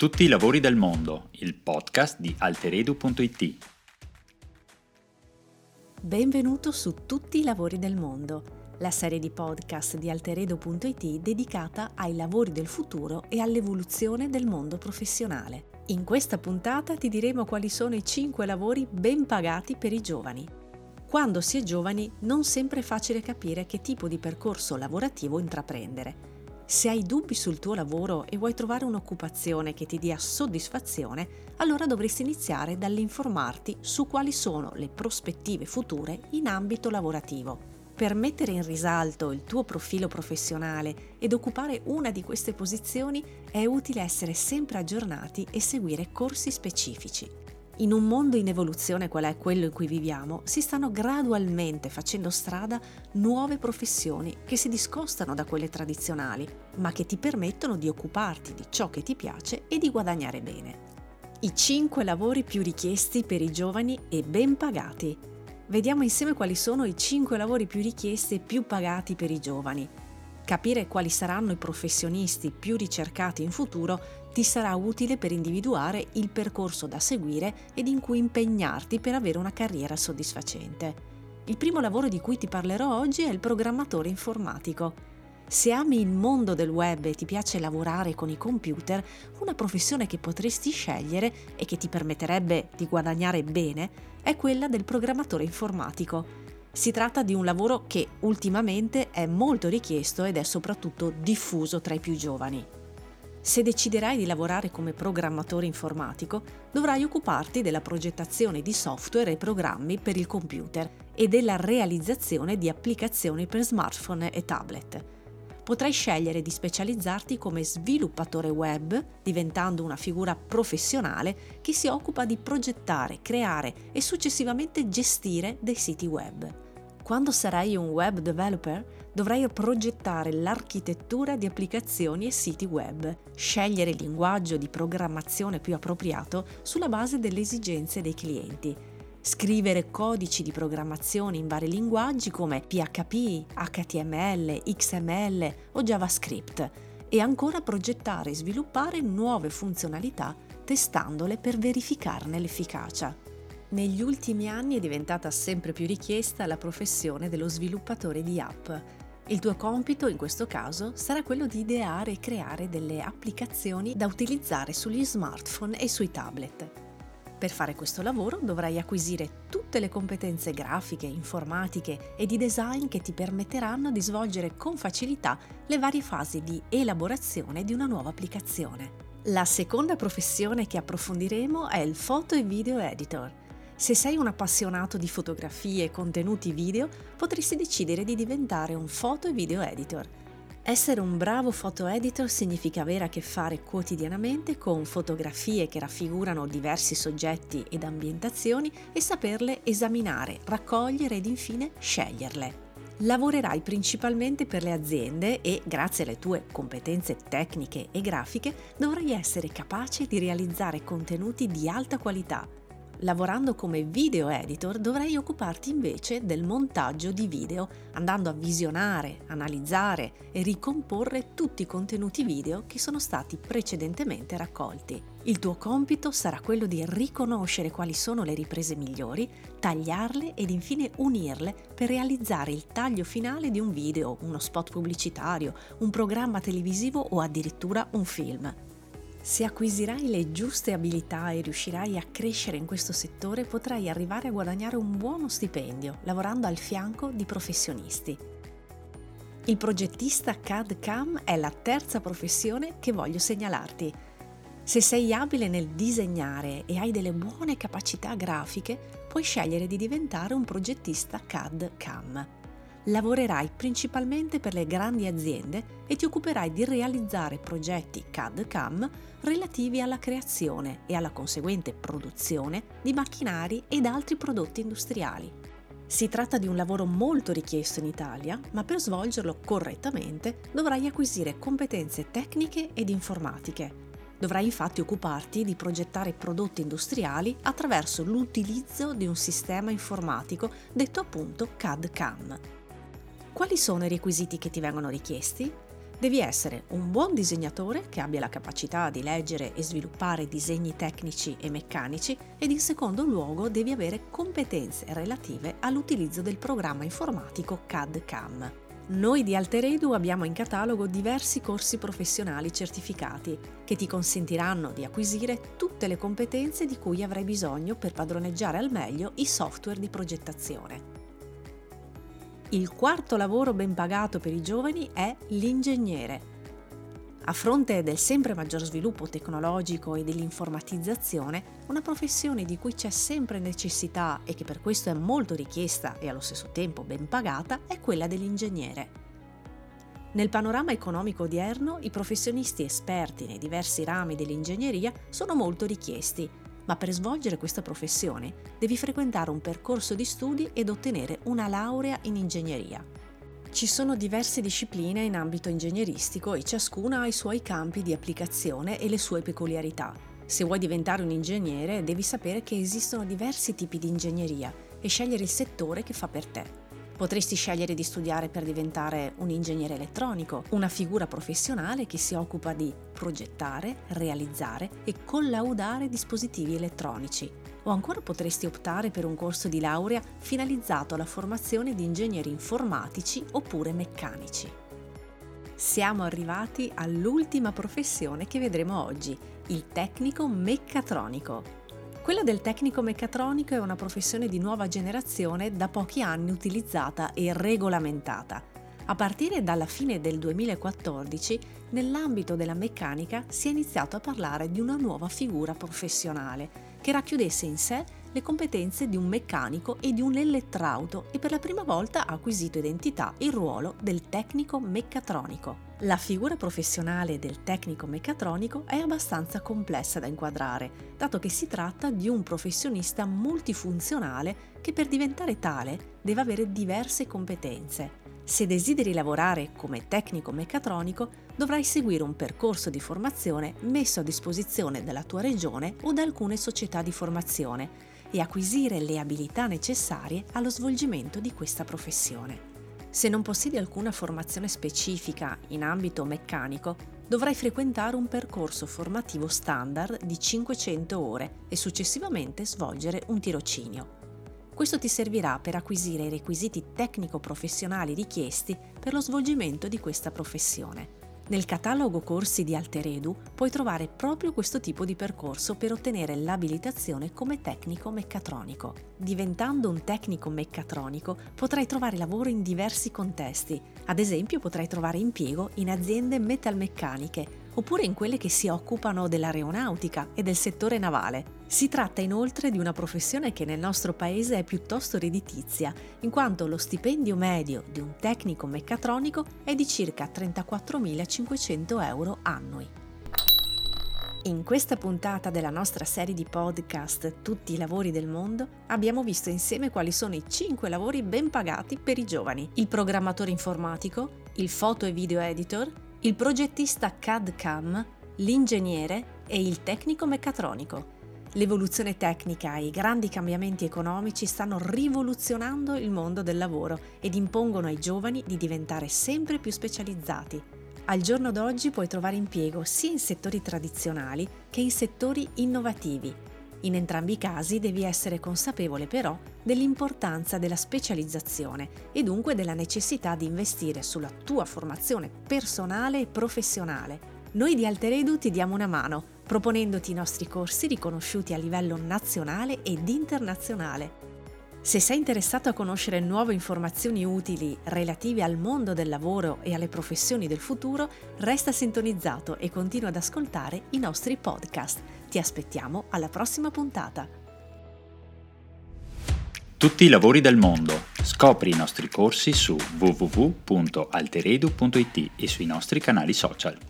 Tutti i lavori del mondo, il podcast di alteredu.it. Benvenuto su Tutti i lavori del mondo, la serie di podcast di alteredo.it dedicata ai lavori del futuro e all'evoluzione del mondo professionale. In questa puntata ti diremo quali sono i 5 lavori ben pagati per i giovani. Quando si è giovani non sempre è facile capire che tipo di percorso lavorativo intraprendere se hai dubbi sul tuo lavoro e vuoi trovare un'occupazione che ti dia soddisfazione, allora dovresti iniziare dall'informarti su quali sono le prospettive future in ambito lavorativo. Per mettere in risalto il tuo profilo professionale ed occupare una di queste posizioni è utile essere sempre aggiornati e seguire corsi specifici. In un mondo in evoluzione qual è quello in cui viviamo, si stanno gradualmente facendo strada nuove professioni che si discostano da quelle tradizionali, ma che ti permettono di occuparti di ciò che ti piace e di guadagnare bene. I 5 lavori più richiesti per i giovani e ben pagati. Vediamo insieme quali sono i 5 lavori più richiesti e più pagati per i giovani. Capire quali saranno i professionisti più ricercati in futuro ti sarà utile per individuare il percorso da seguire ed in cui impegnarti per avere una carriera soddisfacente. Il primo lavoro di cui ti parlerò oggi è il programmatore informatico. Se ami il mondo del web e ti piace lavorare con i computer, una professione che potresti scegliere e che ti permetterebbe di guadagnare bene è quella del programmatore informatico. Si tratta di un lavoro che ultimamente è molto richiesto ed è soprattutto diffuso tra i più giovani. Se deciderai di lavorare come programmatore informatico, dovrai occuparti della progettazione di software e programmi per il computer e della realizzazione di applicazioni per smartphone e tablet. Potrai scegliere di specializzarti come sviluppatore web, diventando una figura professionale che si occupa di progettare, creare e successivamente gestire dei siti web. Quando sarai un web developer, dovrai progettare l'architettura di applicazioni e siti web, scegliere il linguaggio di programmazione più appropriato sulla base delle esigenze dei clienti, scrivere codici di programmazione in vari linguaggi come PHP, HTML, XML o JavaScript e ancora progettare e sviluppare nuove funzionalità testandole per verificarne l'efficacia. Negli ultimi anni è diventata sempre più richiesta la professione dello sviluppatore di app. Il tuo compito in questo caso sarà quello di ideare e creare delle applicazioni da utilizzare sugli smartphone e sui tablet. Per fare questo lavoro dovrai acquisire tutte le competenze grafiche, informatiche e di design che ti permetteranno di svolgere con facilità le varie fasi di elaborazione di una nuova applicazione. La seconda professione che approfondiremo è il foto e video editor. Se sei un appassionato di fotografie e contenuti video, potresti decidere di diventare un foto e video editor. Essere un bravo foto editor significa avere a che fare quotidianamente con fotografie che raffigurano diversi soggetti ed ambientazioni e saperle esaminare, raccogliere ed infine sceglierle. Lavorerai principalmente per le aziende e, grazie alle tue competenze tecniche e grafiche, dovrai essere capace di realizzare contenuti di alta qualità Lavorando come video editor dovrai occuparti invece del montaggio di video, andando a visionare, analizzare e ricomporre tutti i contenuti video che sono stati precedentemente raccolti. Il tuo compito sarà quello di riconoscere quali sono le riprese migliori, tagliarle ed infine unirle per realizzare il taglio finale di un video, uno spot pubblicitario, un programma televisivo o addirittura un film. Se acquisirai le giuste abilità e riuscirai a crescere in questo settore, potrai arrivare a guadagnare un buono stipendio lavorando al fianco di professionisti. Il progettista CAD-CAM è la terza professione che voglio segnalarti. Se sei abile nel disegnare e hai delle buone capacità grafiche, puoi scegliere di diventare un progettista CAD-CAM lavorerai principalmente per le grandi aziende e ti occuperai di realizzare progetti CAD-CAM relativi alla creazione e alla conseguente produzione di macchinari ed altri prodotti industriali. Si tratta di un lavoro molto richiesto in Italia, ma per svolgerlo correttamente dovrai acquisire competenze tecniche ed informatiche. Dovrai infatti occuparti di progettare prodotti industriali attraverso l'utilizzo di un sistema informatico detto appunto CAD-CAM. Quali sono i requisiti che ti vengono richiesti? Devi essere un buon disegnatore che abbia la capacità di leggere e sviluppare disegni tecnici e meccanici ed in secondo luogo devi avere competenze relative all'utilizzo del programma informatico CAD-CAM. Noi di Alteredu abbiamo in catalogo diversi corsi professionali certificati che ti consentiranno di acquisire tutte le competenze di cui avrai bisogno per padroneggiare al meglio i software di progettazione. Il quarto lavoro ben pagato per i giovani è l'ingegnere. A fronte del sempre maggior sviluppo tecnologico e dell'informatizzazione, una professione di cui c'è sempre necessità e che per questo è molto richiesta e allo stesso tempo ben pagata è quella dell'ingegnere. Nel panorama economico odierno i professionisti esperti nei diversi rami dell'ingegneria sono molto richiesti ma per svolgere questa professione devi frequentare un percorso di studi ed ottenere una laurea in ingegneria. Ci sono diverse discipline in ambito ingegneristico e ciascuna ha i suoi campi di applicazione e le sue peculiarità. Se vuoi diventare un ingegnere devi sapere che esistono diversi tipi di ingegneria e scegliere il settore che fa per te. Potresti scegliere di studiare per diventare un ingegnere elettronico, una figura professionale che si occupa di progettare, realizzare e collaudare dispositivi elettronici. O ancora potresti optare per un corso di laurea finalizzato alla formazione di ingegneri informatici oppure meccanici. Siamo arrivati all'ultima professione che vedremo oggi, il tecnico meccatronico. Quella del tecnico meccatronico è una professione di nuova generazione da pochi anni utilizzata e regolamentata. A partire dalla fine del 2014, nell'ambito della meccanica si è iniziato a parlare di una nuova figura professionale che racchiudesse in sé le competenze di un meccanico e di un elettrauto e per la prima volta ha acquisito identità il ruolo del tecnico meccatronico. La figura professionale del tecnico meccatronico è abbastanza complessa da inquadrare, dato che si tratta di un professionista multifunzionale che per diventare tale deve avere diverse competenze. Se desideri lavorare come tecnico meccatronico, dovrai seguire un percorso di formazione messo a disposizione dalla tua regione o da alcune società di formazione e acquisire le abilità necessarie allo svolgimento di questa professione. Se non possiedi alcuna formazione specifica in ambito meccanico, dovrai frequentare un percorso formativo standard di 500 ore e successivamente svolgere un tirocinio. Questo ti servirà per acquisire i requisiti tecnico-professionali richiesti per lo svolgimento di questa professione. Nel catalogo corsi di Alteredu puoi trovare proprio questo tipo di percorso per ottenere l'abilitazione come tecnico meccatronico. Diventando un tecnico meccatronico potrai trovare lavoro in diversi contesti, ad esempio potrai trovare impiego in aziende metalmeccaniche oppure in quelle che si occupano dell'aeronautica e del settore navale. Si tratta inoltre di una professione che nel nostro paese è piuttosto redditizia, in quanto lo stipendio medio di un tecnico meccatronico è di circa 34.500 euro annui. In questa puntata della nostra serie di podcast Tutti i lavori del mondo abbiamo visto insieme quali sono i 5 lavori ben pagati per i giovani. Il programmatore informatico, il foto e video editor, il progettista CAD-CAM, l'ingegnere e il tecnico meccatronico. L'evoluzione tecnica e i grandi cambiamenti economici stanno rivoluzionando il mondo del lavoro ed impongono ai giovani di diventare sempre più specializzati. Al giorno d'oggi puoi trovare impiego sia in settori tradizionali che in settori innovativi in entrambi i casi devi essere consapevole però dell'importanza della specializzazione e dunque della necessità di investire sulla tua formazione personale e professionale. Noi di Alteredu ti diamo una mano, proponendoti i nostri corsi riconosciuti a livello nazionale ed internazionale. Se sei interessato a conoscere nuove informazioni utili relative al mondo del lavoro e alle professioni del futuro, resta sintonizzato e continua ad ascoltare i nostri podcast. Ti aspettiamo alla prossima puntata. Tutti i lavori del mondo. Scopri i nostri corsi su www.alteredu.it e sui nostri canali social.